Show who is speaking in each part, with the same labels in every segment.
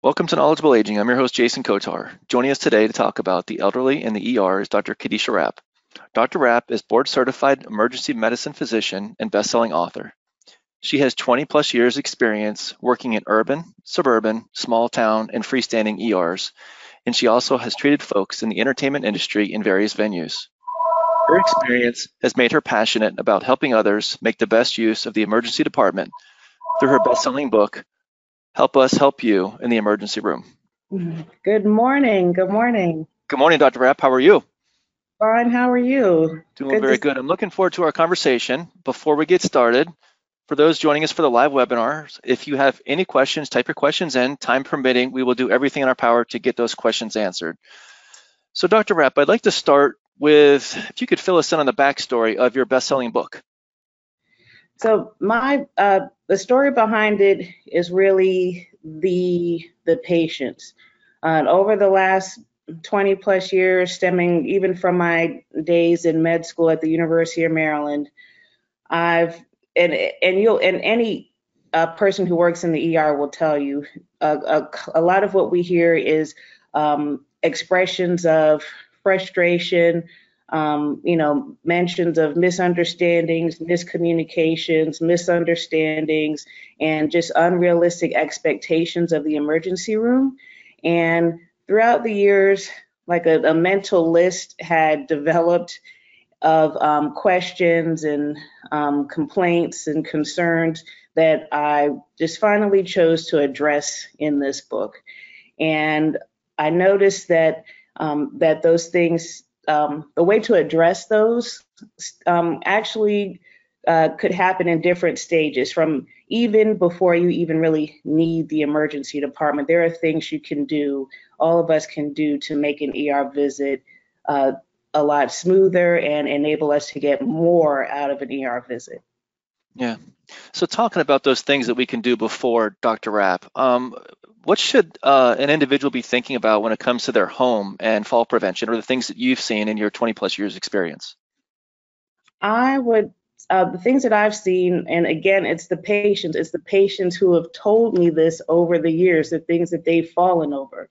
Speaker 1: Welcome to Knowledgeable Aging. I'm your host, Jason Kotar. Joining us today to talk about the elderly in the ER is Dr. Khadisha Rapp. Dr. Rapp is board certified emergency medicine physician and best-selling author. She has 20 plus years experience working in urban, suburban, small town, and freestanding ERs, and she also has treated folks in the entertainment industry in various venues. Her experience has made her passionate about helping others make the best use of the emergency department through her best-selling book, help us help you in the emergency room.
Speaker 2: Good morning. Good morning.
Speaker 1: Good morning, Dr. Rapp. How are you?
Speaker 2: Fine. How are you?
Speaker 1: Doing good very good. I'm looking forward to our conversation. Before we get started, for those joining us for the live webinars, if you have any questions, type your questions in. Time permitting, we will do everything in our power to get those questions answered. So, Dr. Rapp, I'd like to start with if you could fill us in on the backstory of your best-selling book.
Speaker 2: So my uh, the story behind it is really the the patients. Uh, over the last 20 plus years, stemming even from my days in med school at the University of Maryland, I've and and you'll and any uh, person who works in the ER will tell you a, a lot of what we hear is um, expressions of frustration, um, you know, mentions of misunderstandings, miscommunications, misunderstandings, and just unrealistic expectations of the emergency room. And throughout the years, like a, a mental list had developed of um, questions and um, complaints and concerns that I just finally chose to address in this book. And I noticed that um, that those things um, the way to address those um, actually uh, could happen in different stages from even before you even really need the emergency department. There are things you can do, all of us can do to make an ER visit uh, a lot smoother and enable us to get more out of an ER visit.
Speaker 1: Yeah. So talking about those things that we can do before Dr. Rapp, um, what should uh, an individual be thinking about when it comes to their home and fall prevention or the things that you've seen in your 20 plus years experience?
Speaker 2: I would, uh, the things that I've seen, and again, it's the patients, it's the patients who have told me this over the years, the things that they've fallen over.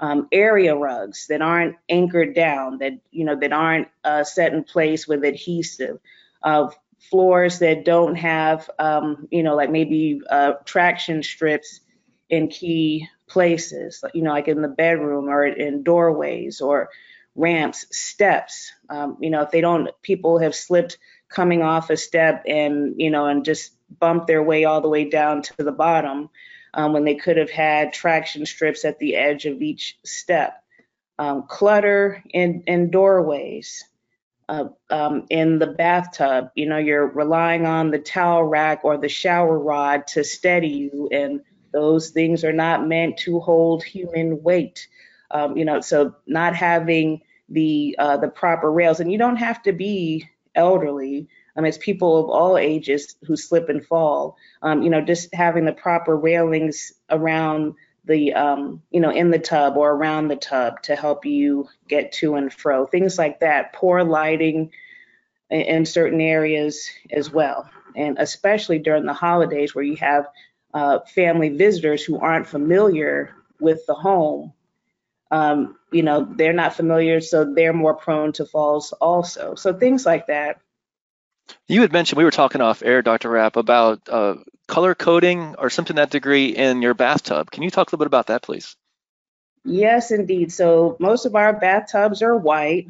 Speaker 2: Um, area rugs that aren't anchored down, that you know that aren't uh, set in place with adhesive, uh, floors that don't have, um, you know, like maybe uh, traction strips in key places, you know, like in the bedroom or in doorways or ramps, steps. Um, you know, if they don't, people have slipped coming off a step and, you know, and just bumped their way all the way down to the bottom um, when they could have had traction strips at the edge of each step. Um, clutter in, in doorways. Uh, um, in the bathtub, you know, you're relying on the towel rack or the shower rod to steady you and those things are not meant to hold human weight. Um, you know, so not having the uh, the proper rails, and you don't have to be elderly. I mean, it's people of all ages who slip and fall. Um, you know, just having the proper railings around the, um, you know, in the tub or around the tub to help you get to and fro. Things like that. Poor lighting in, in certain areas as well, and especially during the holidays where you have uh, family visitors who aren't familiar with the home. Um, you know, they're not familiar, so they're more prone to falls also. So things like that.
Speaker 1: You had mentioned we were talking off air, Dr. Rapp, about uh, color coding or something that degree in your bathtub. Can you talk a little bit about that, please?
Speaker 2: Yes, indeed. So most of our bathtubs are white.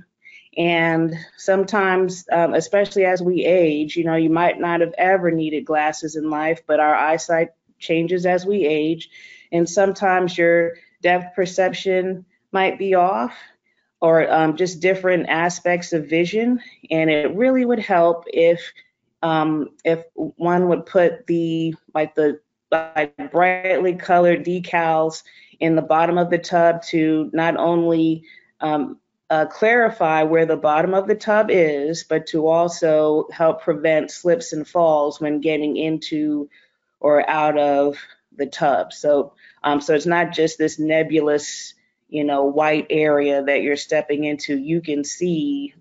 Speaker 2: And sometimes, um, especially as we age, you know, you might not have ever needed glasses in life, but our eyesight changes as we age. And sometimes your depth perception might be off or um, just different aspects of vision. And it really would help if um, if one would put the like the like brightly colored decals in the bottom of the tub to not only um, uh, clarify where the bottom of the tub is, but to also help prevent slips and falls when getting into or out of the tub. So, um, so it's not just this nebulous, you know, white area that you're stepping into. You can see,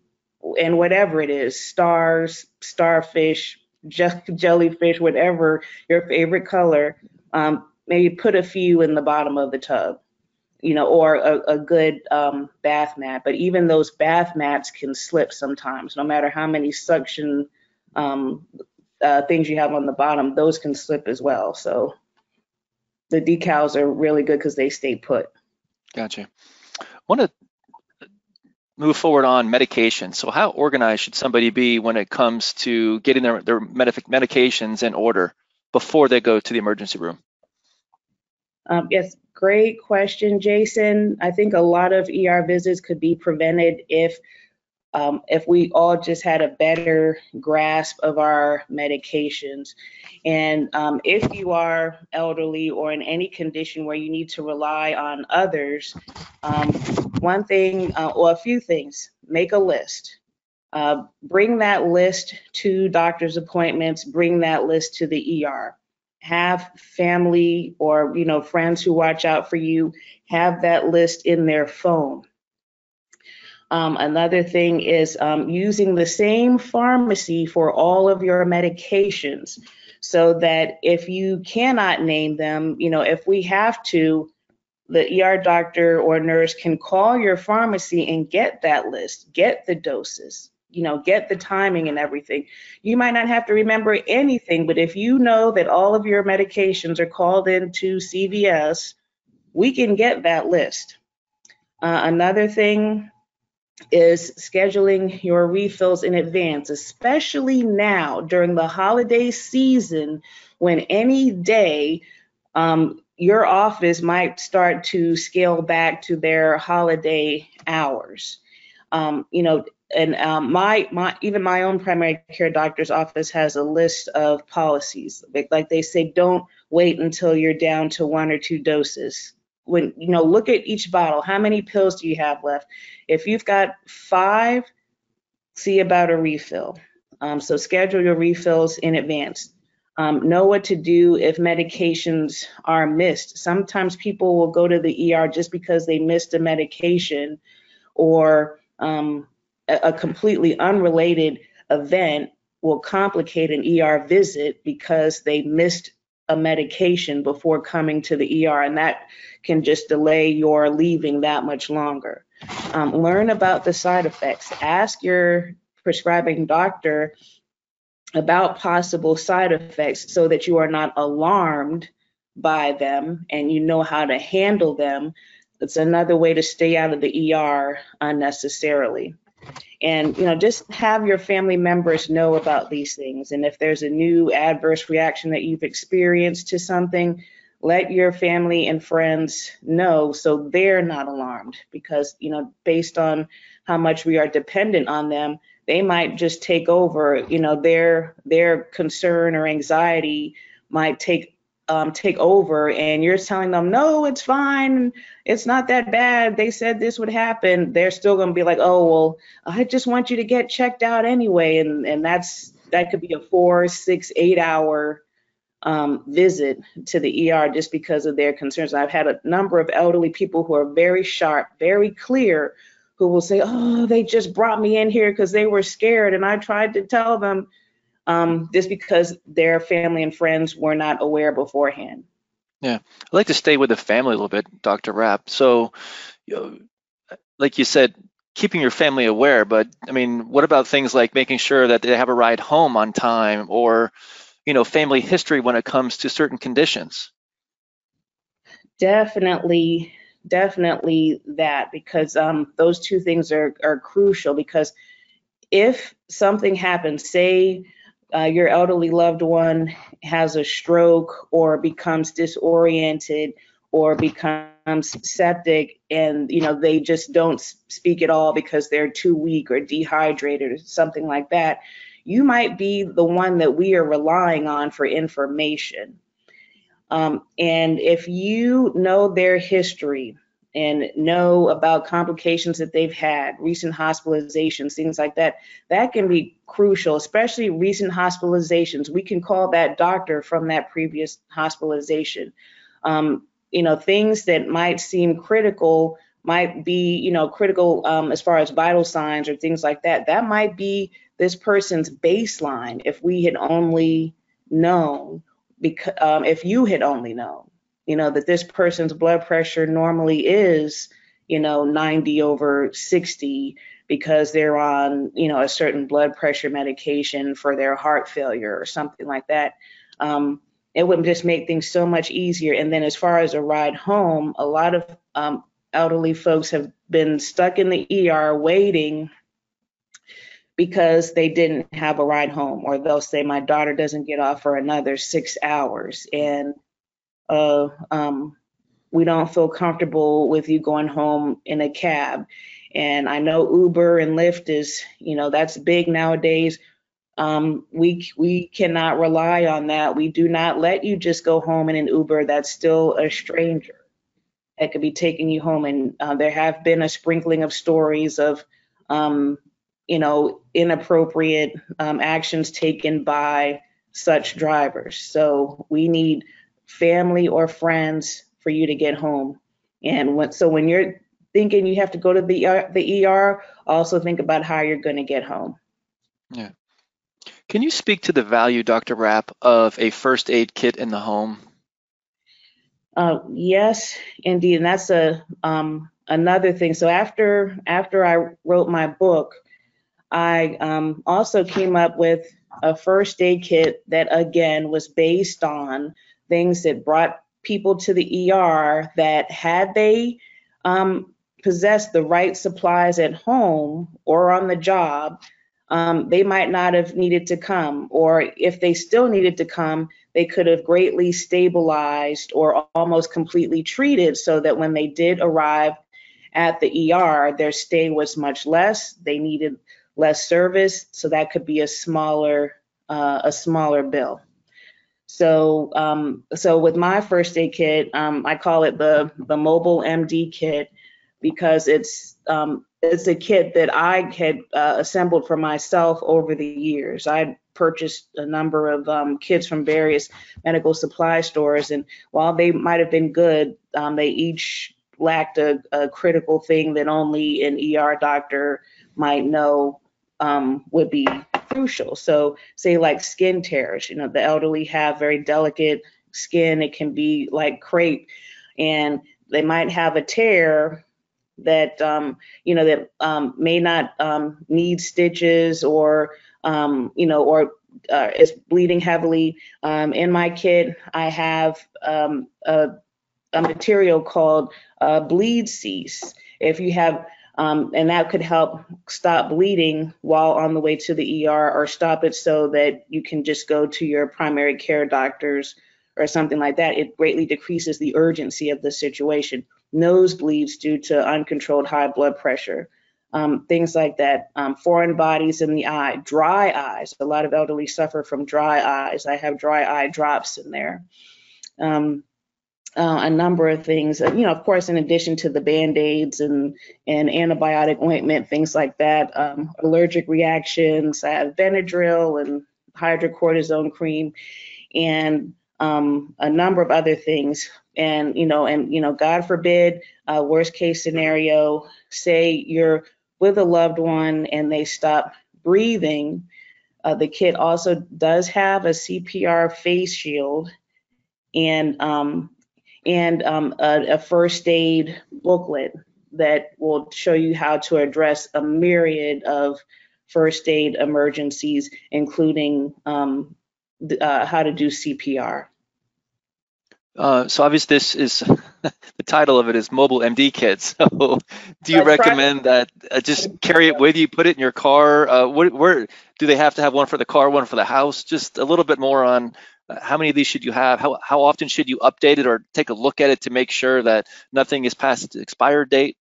Speaker 2: and whatever it is, stars, starfish, just jellyfish, whatever your favorite color, um, maybe put a few in the bottom of the tub, you know, or a, a good um, bath mat. But even those bath mats can slip sometimes, no matter how many suction um, uh, things you have on the bottom, those can slip as well. So the decals are really good because they stay put.
Speaker 1: Gotcha. I want to move forward on medication. So how organized should somebody be when it comes to getting their, their medications in order before they go to the emergency room?
Speaker 2: Um, yes, great question, Jason. I think a lot of ER visits could be prevented if um, if we all just had a better grasp of our medications. And um, if you are elderly or in any condition where you need to rely on others, um, one thing uh, or a few things, make a list. Uh, bring that list to doctor's appointments, bring that list to the ER. Have family or you know friends who watch out for you have that list in their phone um, another thing is um, using the same pharmacy for all of your medications so that if you cannot name them, you know, if we have to, the ER doctor or nurse can call your pharmacy and get that list, get the doses, you know, get the timing and everything. You might not have to remember anything, but if you know that all of your medications are called into CVS, we can get that list. Uh, another thing is scheduling your refills in advance, especially now during the holiday season when any day um, your office might start to scale back to their holiday hours. Um, you know, and um, my my even my own primary care doctor's office has a list of policies. Like they say, don't wait until you're down to one or two doses when you know look at each bottle. How many pills do you have left? If you've got five see about a refill. Um, so schedule your refills in advance. Um, know what to do if medications are missed. Sometimes people will go to the er just because they missed a medication or um, a, a completely unrelated event will complicate an er visit because they missed a medication before coming to the ER, and that can just delay your leaving that much longer. Um, learn about the side effects. Ask your prescribing doctor about possible side effects so that you are not alarmed by them and you know how to handle them. It's another way to stay out of the ER unnecessarily and you know just have your family members know about these things. And if there's a new adverse reaction that you've experienced to something let your family and friends know so they're not alarmed. Because you know based on how much we are dependent on them they might just take over. You know their their concern or anxiety might take um, take over and you're telling them, no, it's fine. It's not that bad. They said this would happen. They're still going to be like, oh, well, I just want you to get checked out anyway. And, and that's, that could be a four, six, eight hour um, visit to the ER just because of their concerns. I've had a number of elderly people who are very sharp, very clear, who will say, oh, they just brought me in here because they were scared. And I tried to tell them, um, just because their family and friends were not aware beforehand.
Speaker 1: Yeah, I'd like to stay with the family a little bit, Dr. Rapp. So, you know, like you said, keeping your family aware, but I mean, what about things like making sure that they have a ride home on time or, you know, family history when it comes to certain conditions?
Speaker 2: Definitely, definitely that because um, those two things are, are crucial because if something happens, say uh, your elderly loved one has a stroke or becomes disoriented or becomes septic and you know they just don't speak at all because they're too weak or dehydrated or something like that you might be the one that we are relying on for information. Um, and if you know their history and know about complications that they've had, recent hospitalizations, things like that, that can be crucial, especially recent hospitalizations. We can call that doctor from that previous hospitalization. Um, you know, things that might seem critical might be, you know, critical um, as far as vital signs or things like that. That might be this person's baseline if we had only known, because um, if you had only known. You know, that this person's blood pressure normally is, you know, 90 over 60 because they're on, you know, a certain blood pressure medication for their heart failure or something like that. Um, it would just make things so much easier. And then as far as a ride home, a lot of um, elderly folks have been stuck in the ER waiting because they didn't have a ride home, or they'll say, My daughter doesn't get off for another six hours. And uh, um, we don't feel comfortable with you going home in a cab. And I know Uber and Lyft is, you know, that's big nowadays. Um, we we cannot rely on that. We do not let you just go home in an Uber that's still a stranger that could be taking you home. And uh, there have been a sprinkling of stories of, um, you know, inappropriate um, actions taken by such drivers. So we need family or friends for you to get home. And when, so when you're thinking you have to go to the ER, the ER, also think about how you're going to get home.
Speaker 1: Yeah. Can you speak to the value, Dr. Rapp, of a first aid kit in the home?
Speaker 2: Uh, yes, indeed, and that's a um, another thing. So after after I wrote my book, I um, also came up with a first aid kit that again was based on things that brought people to the ER that had they um, possessed the right supplies at home or on the job, um, they might not have needed to come. Or if they still needed to come, they could have greatly stabilized or almost completely treated so that when they did arrive at the ER, their stay was much less. They needed less service, so that could be a smaller uh, a smaller bill. So, um, so with my first aid kit, um, I call it the the mobile MD kit because it's um, it's a kit that I had uh, assembled for myself over the years. I purchased a number of um, kits from various medical supply stores, and while they might have been good, um, they each lacked a, a, critical thing that only an ER doctor might know um, would be crucial. So, say like skin tears, you know, the elderly have very delicate skin. It can be like crepe, and they might have a tear that um, you know that um, may not um, need stitches or um, you know or uh, is bleeding heavily. Um, in my kit, I have um, a, a, material called uh, Bleed Cease. If you have um, and that could help stop bleeding while on the way to the ER or stop it so that you can just go to your primary care doctors or something like that. It greatly decreases the urgency of the situation. Nosebleeds due to uncontrolled high blood pressure, um, things like that. Um, foreign bodies in the eye, dry eyes. A lot of elderly suffer from dry eyes. I have dry eye drops in there. Um, uh, a number of things. You know, of course, in addition to the band-aids and and antibiotic ointment, things like that. Um, allergic reactions. I have Benadryl and hydrocortisone cream, and um, a number of other things. And you know, and you know, God forbid, uh, worst case scenario, say you're with a loved one and they stop breathing. Uh, the kit also does have a CPR face shield and um, and um, a, a, first aid booklet that will show you how to address a myriad of first aid emergencies, including um, uh, how to do CPR.
Speaker 1: Uh, so obviously this is the title of it is mobile MD kit. So do you That's recommend right. that uh, just carry it with you, put it in your car? Uh, where, where, do they have to have one for the car, one for the house? Just a little bit more on how many of these should you have? How, how often should you update it or take a look at it to make sure that nothing is past its expired date?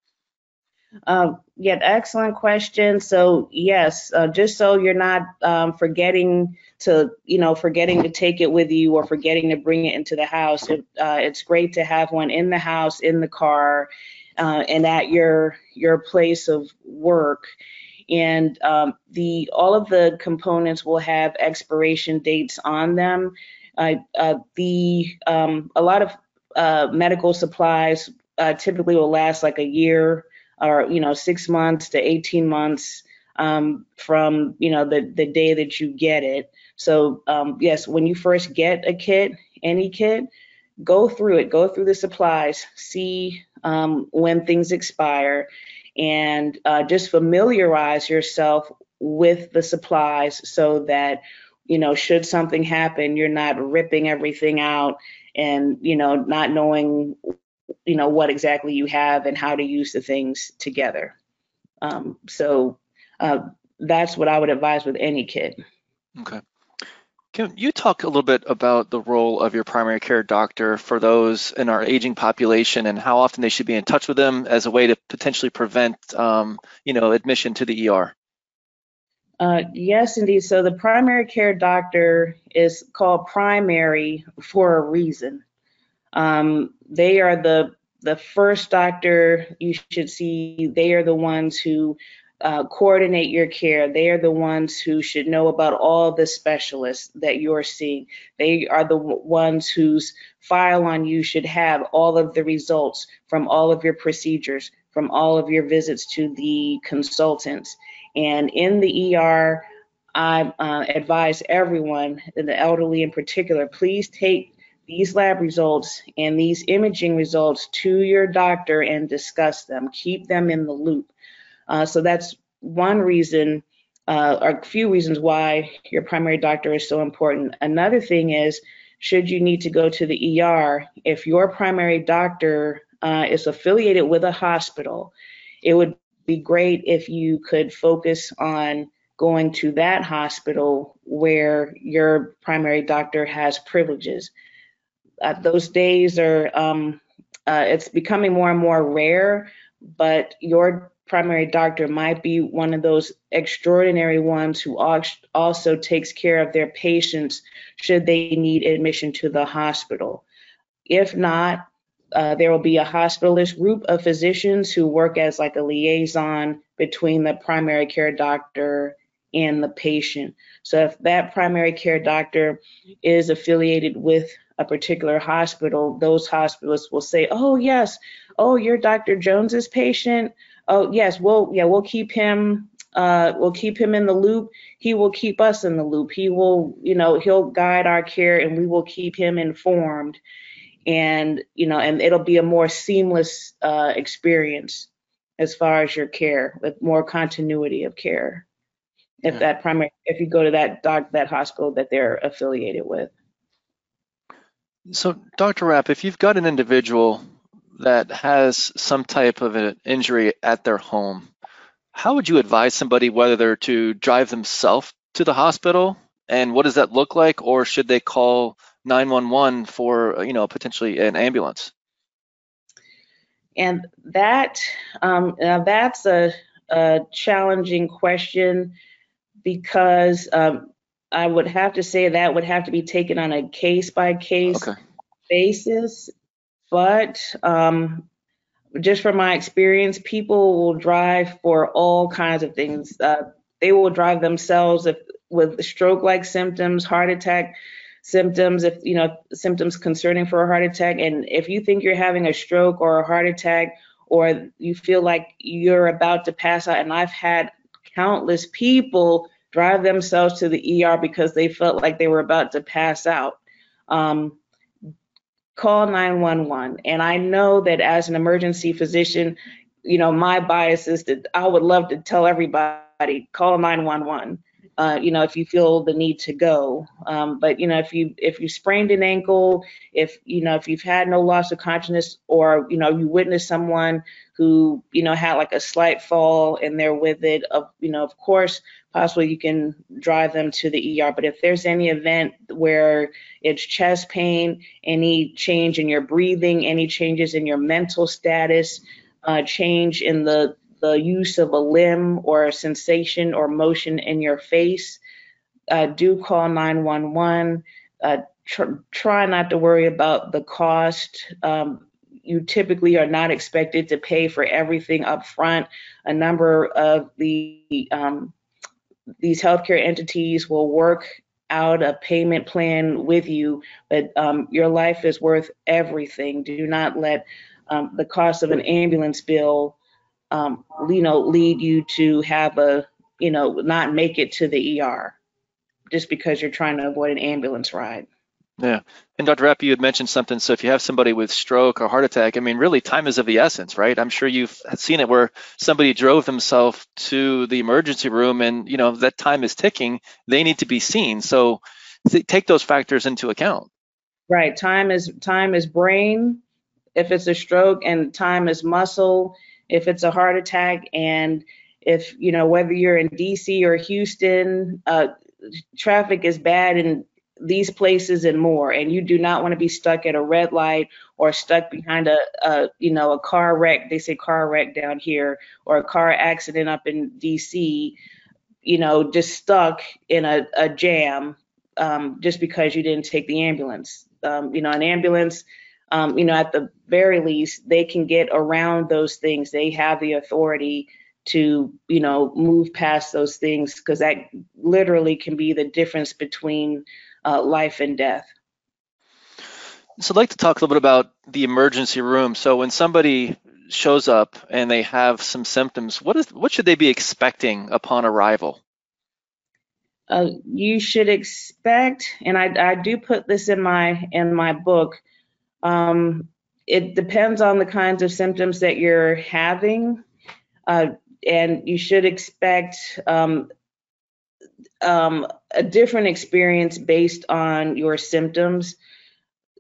Speaker 2: Um, yeah, excellent question. So yes, uh, just so you're not um, forgetting to, you know, forgetting to take it with you or forgetting to bring it into the house. It, uh, it's great to have one in the house, in the car, uh, and at your your place of work and um, the all of the components will have expiration dates on them. Uh, uh, the um, a lot of uh, medical supplies uh, typically will last like a year or you know six months to 18 months um, from you know the the day that you get it. So um, yes, when you first get a kit, any kit, go through it, go through the supplies, see um, when things expire, and uh, just familiarize yourself with the supplies so that you know should something happen you're not ripping everything out and you know not knowing you know what exactly you have and how to use the things together um, so uh, that's what i would advise with any kid
Speaker 1: okay can you talk a little bit about the role of your primary care doctor for those in our aging population and how often they should be in touch with them as a way to potentially prevent, um, you know, admission to the ER?
Speaker 2: Uh, yes, indeed. So the primary care doctor is called primary for a reason. Um, they are the the first doctor you should see. They are the ones who uh, coordinate your care. They are the ones who should know about all the specialists that you're seeing. They are the ones whose file on you should have all of the results from all of your procedures, from all of your visits to the consultants. And in the ER, I uh, advise everyone, and the elderly in particular, please take these lab results and these imaging results to your doctor and discuss them. Keep them in the loop. Uh, so that's one reason, uh, or a few reasons why your primary doctor is so important. Another thing is, should you need to go to the ER, if your primary doctor uh, is affiliated with a hospital, it would be great if you could focus on going to that hospital where your primary doctor has privileges. Uh, those days are, um, uh, it's becoming more and more rare, but your primary doctor might be one of those extraordinary ones who also takes care of their patients should they need admission to the hospital. If not, uh, there will be a hospitalist group of physicians who work as like a liaison between the primary care doctor and the patient. So if that primary care doctor is affiliated with a particular hospital, those hospitalists will say, "Oh yes, oh you're Dr. Jones's patient. Oh yes, we'll yeah we'll keep him uh, we'll keep him in the loop. He will keep us in the loop. He will you know he'll guide our care and we will keep him informed." and you know and it'll be a more seamless uh, experience as far as your care with more continuity of care if yeah. that primary if you go to that doc that hospital that they're affiliated with
Speaker 1: so dr rapp if you've got an individual that has some type of an injury at their home how would you advise somebody whether to drive themselves to the hospital? And what does that look like? Or should they call 911 for you know potentially an ambulance?
Speaker 2: And that um, that's a, a, challenging question because um, I would have to say that would have to be taken on a case by case basis. But um, just from my experience, people will drive for all kinds of things. Uh, they will drive themselves if, with stroke like symptoms, heart attack symptoms, if you know symptoms concerning for a heart attack, and if you think you're having a stroke or a heart attack, or you feel like you're about to pass out, and I've had countless people drive themselves to the ER because they felt like they were about to pass out. Um, call 911. And I know that as an emergency physician, you know, my bias is that I would love to tell everybody call 911 uh, you know, if you feel the need to go. Um, but you know, if you if you sprained an ankle, if you know if you've had no loss of consciousness, or you know you witness someone who you know had like a slight fall and they're with it, of you know, of course, possibly you can drive them to the ER. But if there's any event where it's chest pain, any change in your breathing, any changes in your mental status, uh, change in the the use of a limb or a sensation or motion in your face, uh, do call 911. Uh, tr- try not to worry about the cost. Um, you typically are not expected to pay for everything up front. A number of the um, these healthcare entities will work out a payment plan with you, but um, your life is worth everything. Do not let um, the cost of an ambulance bill um, you know, lead you to have a, you know, not make it to the ER just because you're trying to avoid an ambulance ride.
Speaker 1: Yeah. And Dr. Rapp, you had mentioned something. So if you have somebody with stroke or heart attack, I mean, really time is of the essence, right? I'm sure you've seen it where somebody drove themselves to the emergency room and, you know, that time is ticking. They need to be seen. So take those factors into account.
Speaker 2: Right. Time is time is brain if it's a stroke and time is muscle if it's a heart attack and if you know whether you're in DC or Houston, uh, traffic is bad in these places and more, and you do not want to be stuck at a red light or stuck behind a, a you know a car wreck. They say car wreck down here or a car accident up in DC. You know, just stuck in a, a jam um, just because you didn't take the ambulance. Um, you know, an ambulance um, you know, at the very least, they can get around those things. They have the authority to, you know, move past those things because that literally can be the difference between uh, life and death.
Speaker 1: So I'd like to talk a little bit about the emergency room. So when somebody shows up and they have some symptoms, what is what should they be expecting upon arrival?
Speaker 2: Uh, you should expect, and I, I do put this in my in my book um, it depends on the kinds of symptoms that you're having, uh, and you should expect um, um, a different experience based on your symptoms.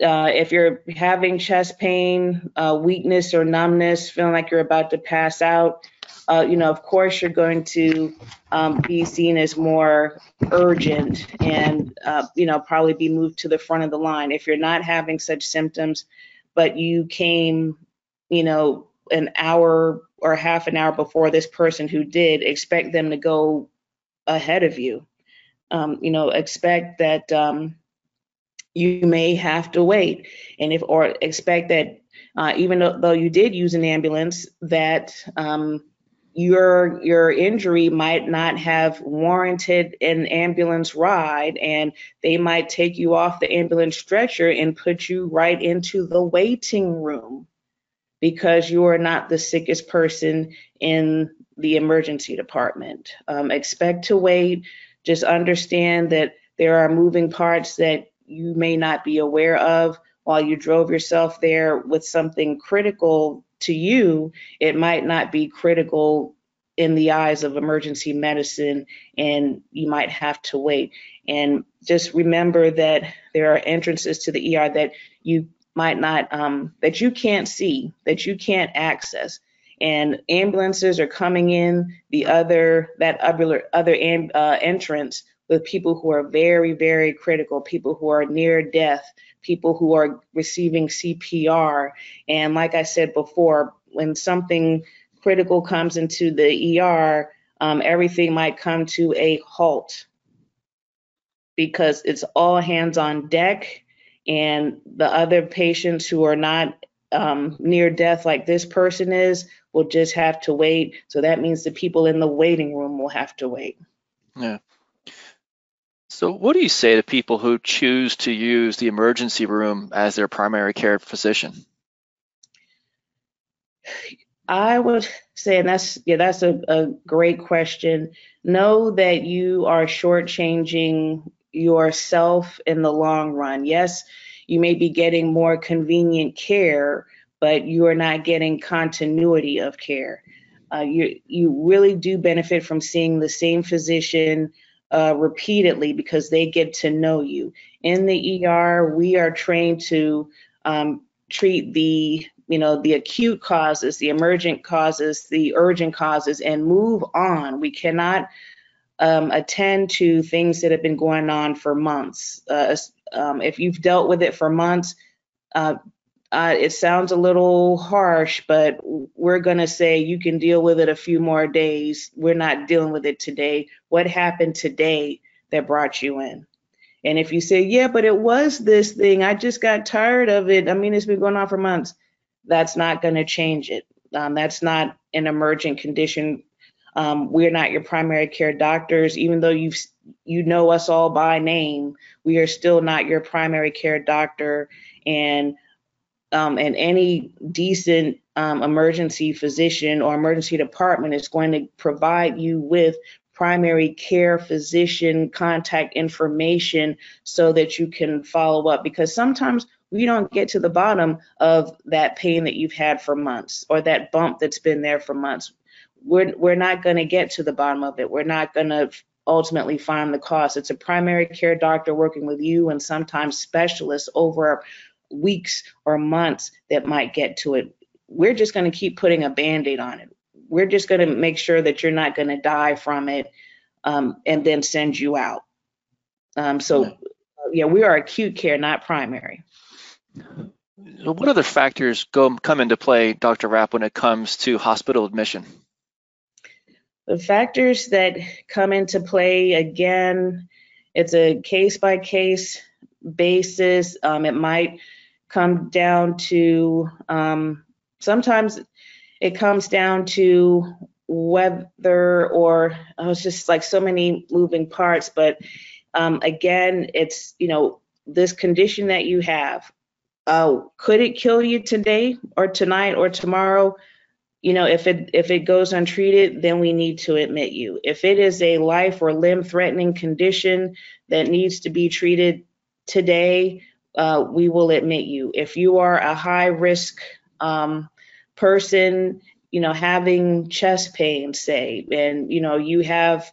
Speaker 2: Uh, if you're having chest pain, uh, weakness or numbness, feeling like you're about to pass out, uh, you know, of course, you're going to um, be seen as more urgent and, uh, you know, probably be moved to the front of the line. If you're not having such symptoms, but you came, you know, an hour or half an hour before this person who did, expect them to go ahead of you. Um, you know, expect that um, you may have to wait, and if or expect that uh, even though, though, you did use an ambulance, that um, your your injury might not have warranted an ambulance ride and they might take you off the ambulance stretcher and put you right into the waiting room because you are not the sickest person in the emergency department. Um, expect to wait just understand that there are moving parts that you may not be aware of while you drove yourself there with something critical to you, it might not be critical in the eyes of emergency medicine, and you might have to wait. And just remember that there are entrances to the ER that you might not, um, that you can't see, that you can't access. And ambulances are coming in the other, that other, other uh, entrance with people who are very, very critical, people who are near death, people who are receiving CPR. And like I said before, when something critical comes into the ER, um, everything might come to a halt because it's all hands on deck, and the other patients who are not um, near death, like this person is, will just have to wait. So that means the people in the waiting room will have to wait.
Speaker 1: Yeah. So, what do you say to people who choose to use the emergency room as their primary care physician?
Speaker 2: I would say, and that's yeah, that's a, a great question. Know that you are shortchanging yourself in the long run. Yes, you may be getting more convenient care, but you are not getting continuity of care. Uh, you you really do benefit from seeing the same physician uh, repeatedly because they get to know you. In the ER, we are trained to um, treat the you know the acute causes, the emergent causes, the urgent causes, and move on. We cannot um, attend to things that have been going on for months. Uh, um, if you've dealt with it for months, uh, uh, it sounds a little harsh, but we're going to say you can deal with it a few more days. We're not dealing with it today. What happened today that brought you in? And if you say, yeah, but it was this thing, I just got tired of it. I mean, it's been going on for months. That's not going to change it. Um, that's not an emergent condition. Um, we're not your primary care doctors, even though you you know us all by name. We are still not your primary care doctor, and um, and any decent um, emergency physician or emergency department is going to provide you with primary care physician contact information so that you can follow up because sometimes we don't get to the bottom of that pain that you've had for months or that bump that's been there for months. We're, we're not going to get to the bottom of it. We're not going to ultimately find the cause. It's a primary care doctor working with you and sometimes specialists over weeks or months that might get to it. We're just going to keep putting a band aid on it we're just going to make sure that you're not going to die from it um, and then send you out. Um, so, yeah, we are acute care, not primary.
Speaker 1: What other factors go come into play, Dr. Rapp, when it comes to hospital admission?
Speaker 2: The factors that come into play, again, it's a case by case basis. Um, it might come down to um, sometimes it comes down to whether or oh, it's just like so many moving parts but um, again it's you know this condition that you have uh, could it kill you today or tonight or tomorrow you know if it if it goes untreated then we need to admit you if it is a life or limb threatening condition that needs to be treated today uh, we will admit you if you are a high risk um, person, you know, having chest pain, say, and, you know, you have,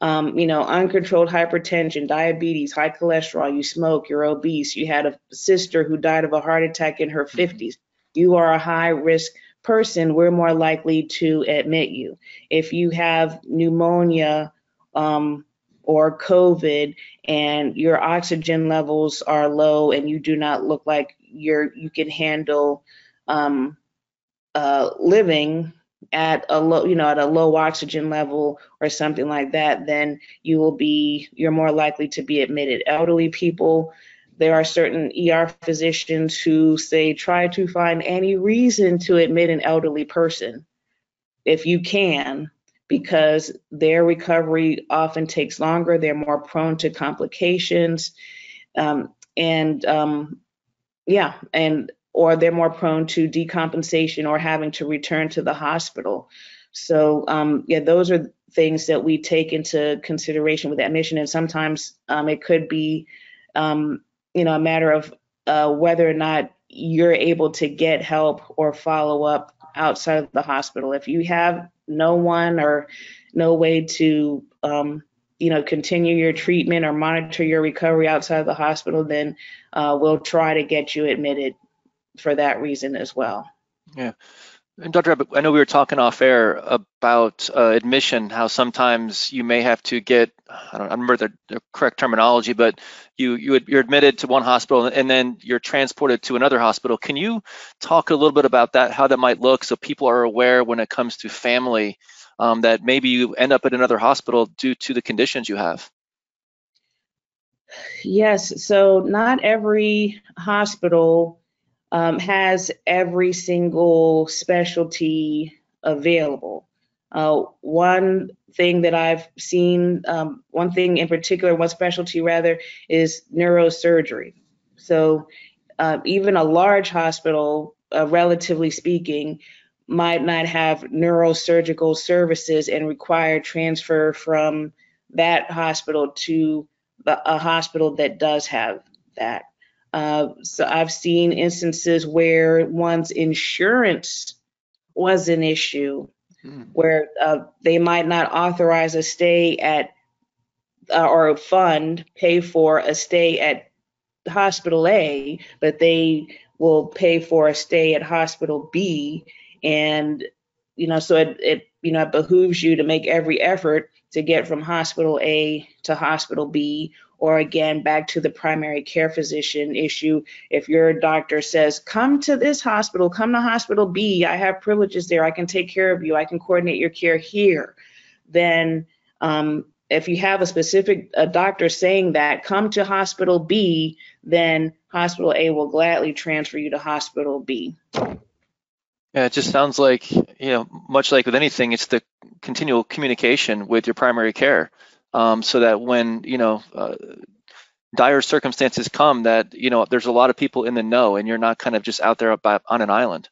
Speaker 2: um, you know, uncontrolled hypertension, diabetes, high cholesterol, you smoke, you're obese, you had a sister who died of a heart attack in her 50s, mm-hmm. you are a high risk person, we're more likely to admit you. If you have pneumonia, um, or COVID and your oxygen levels are low and you do not look like you're you can handle um, uh, living at a low, you know, at a low oxygen level or something like that, then you will be, you're more likely to be admitted. Elderly people, there are certain ER physicians who say try to find any reason to admit an elderly person if you can, because their recovery often takes longer. They're more prone to complications. Um, and um, yeah, and or they're more prone to decompensation or having to return to the hospital. So um, yeah, those are things that we take into consideration with admission, and sometimes um, it could be, um, you know, a matter of uh, whether or not you're able to get help or follow up outside of the hospital. If you have no one or no way to, um, you know, continue your treatment or monitor your recovery outside of the hospital, then uh, we'll try to get you admitted for that reason as well.
Speaker 1: Yeah. And Dr. Abbott, I know we were talking off air about uh, admission, how sometimes you may have to get, I don't, remember the, the, correct terminology, but you, you, you're admitted to one hospital and then you're transported to another hospital. Can you talk a little bit about that, how that might look so people are aware when it comes to family um, that maybe you end up at another hospital due to the conditions you have?
Speaker 2: Yes, so not every hospital um, has every single specialty available. Uh, one thing that I've seen, um, one thing in particular, one specialty rather, is neurosurgery. So uh, even a large hospital, uh, relatively speaking, might not have neurosurgical services and require transfer from that hospital to the, a hospital that does have that. Uh, so I've seen instances where one's insurance was an issue, hmm. where uh, they might not authorize a stay at uh, or fund pay for a stay at hospital A, but they will pay for a stay at hospital B, and you know, so it, it you know it behooves you to make every effort to get from hospital A to hospital B or again back to the primary care physician issue if your doctor says come to this hospital come to hospital b i have privileges there i can take care of you i can coordinate your care here then um, if you have a specific a doctor saying that come to hospital b then hospital a will gladly transfer you to hospital b.
Speaker 1: Yeah, it just sounds like, you know, much like with anything, it's the continual communication with your primary care um, so that when you know uh, dire circumstances come, that you know there's a lot of people in the know, and you're not kind of just out there by, on an island.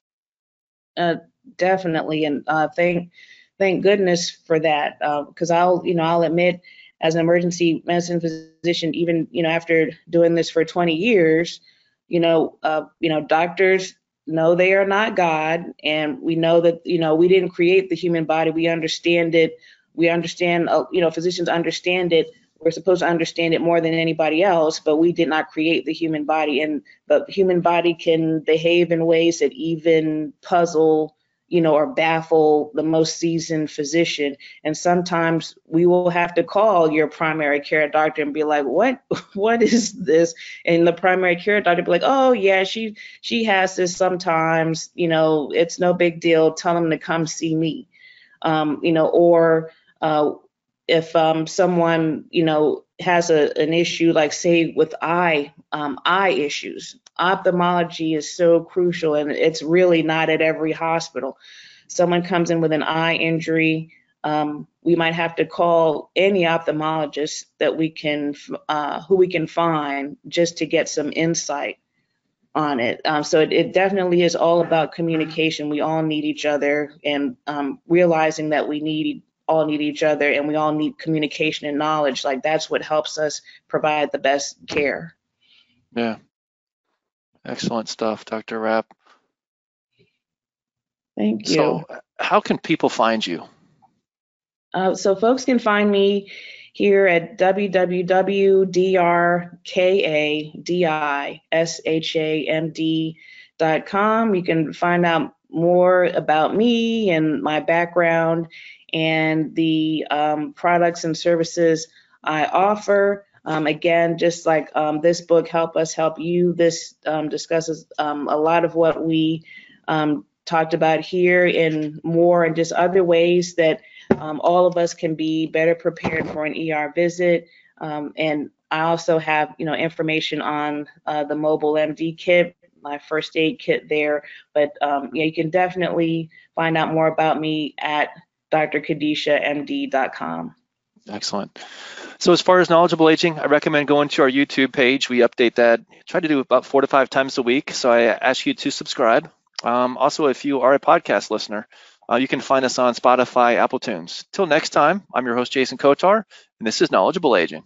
Speaker 2: Uh, definitely, and uh, thank thank goodness for that. Because uh, I'll, you know, I'll admit, as an emergency medicine physician, even you know after doing this for 20 years, you know, uh, you know, doctors know they are not God, and we know that you know we didn't create the human body. We understand it. We understand, uh, you know, physicians understand it. We're supposed to understand it more than anybody else, but we did not create the human body, and the human body can behave in ways that even puzzle you know, or baffle the most seasoned physician. And sometimes we will have to call your primary care doctor and be like, what, what is this? And the primary care doctor be like, oh yeah, she, she has this sometimes, you know, it's no big deal. Tell them to come see me. Um, you know, or, uh, if um, someone, you know, has a, an issue like say with eye, um, eye issues, ophthalmology is so crucial and it's really not at every hospital. Someone comes in with an eye injury, um, we might have to call any ophthalmologist that we can, uh, who we can find just to get some insight on it. Um, so it, it, definitely is all about communication. We all need each other and um, realizing that we need all need each other and we all need communication and knowledge. Like that's what helps us provide the best care.
Speaker 1: Yeah. Excellent stuff, Dr. Rapp.
Speaker 2: Thank you.
Speaker 1: So, how can people find you?
Speaker 2: Uh, so, folks can find me here at www.drkadishamd.com. You can find out more about me and my background and the um, products and services I offer. Um, again, just like um, this book, Help Us Help You, this um, discusses um, a lot of what we um, talked about here and more, and just other ways that all of us can be better prepared for an ER visit. and I also have, you know, information on uh, the mobile MD kit, my first aid kit there. But yeah, you can definitely find out more about me at drkadishamd.com.
Speaker 1: Excellent. So as far as knowledgeable aging, I recommend going to our YouTube page. We update that, try to do about four to five times a week. So I ask you to subscribe. Um, also, if you are a podcast listener, uh, you can find us on Spotify, Apple Tunes. Till next time, I'm your host, Jason Kotar, and this is Knowledgeable Aging.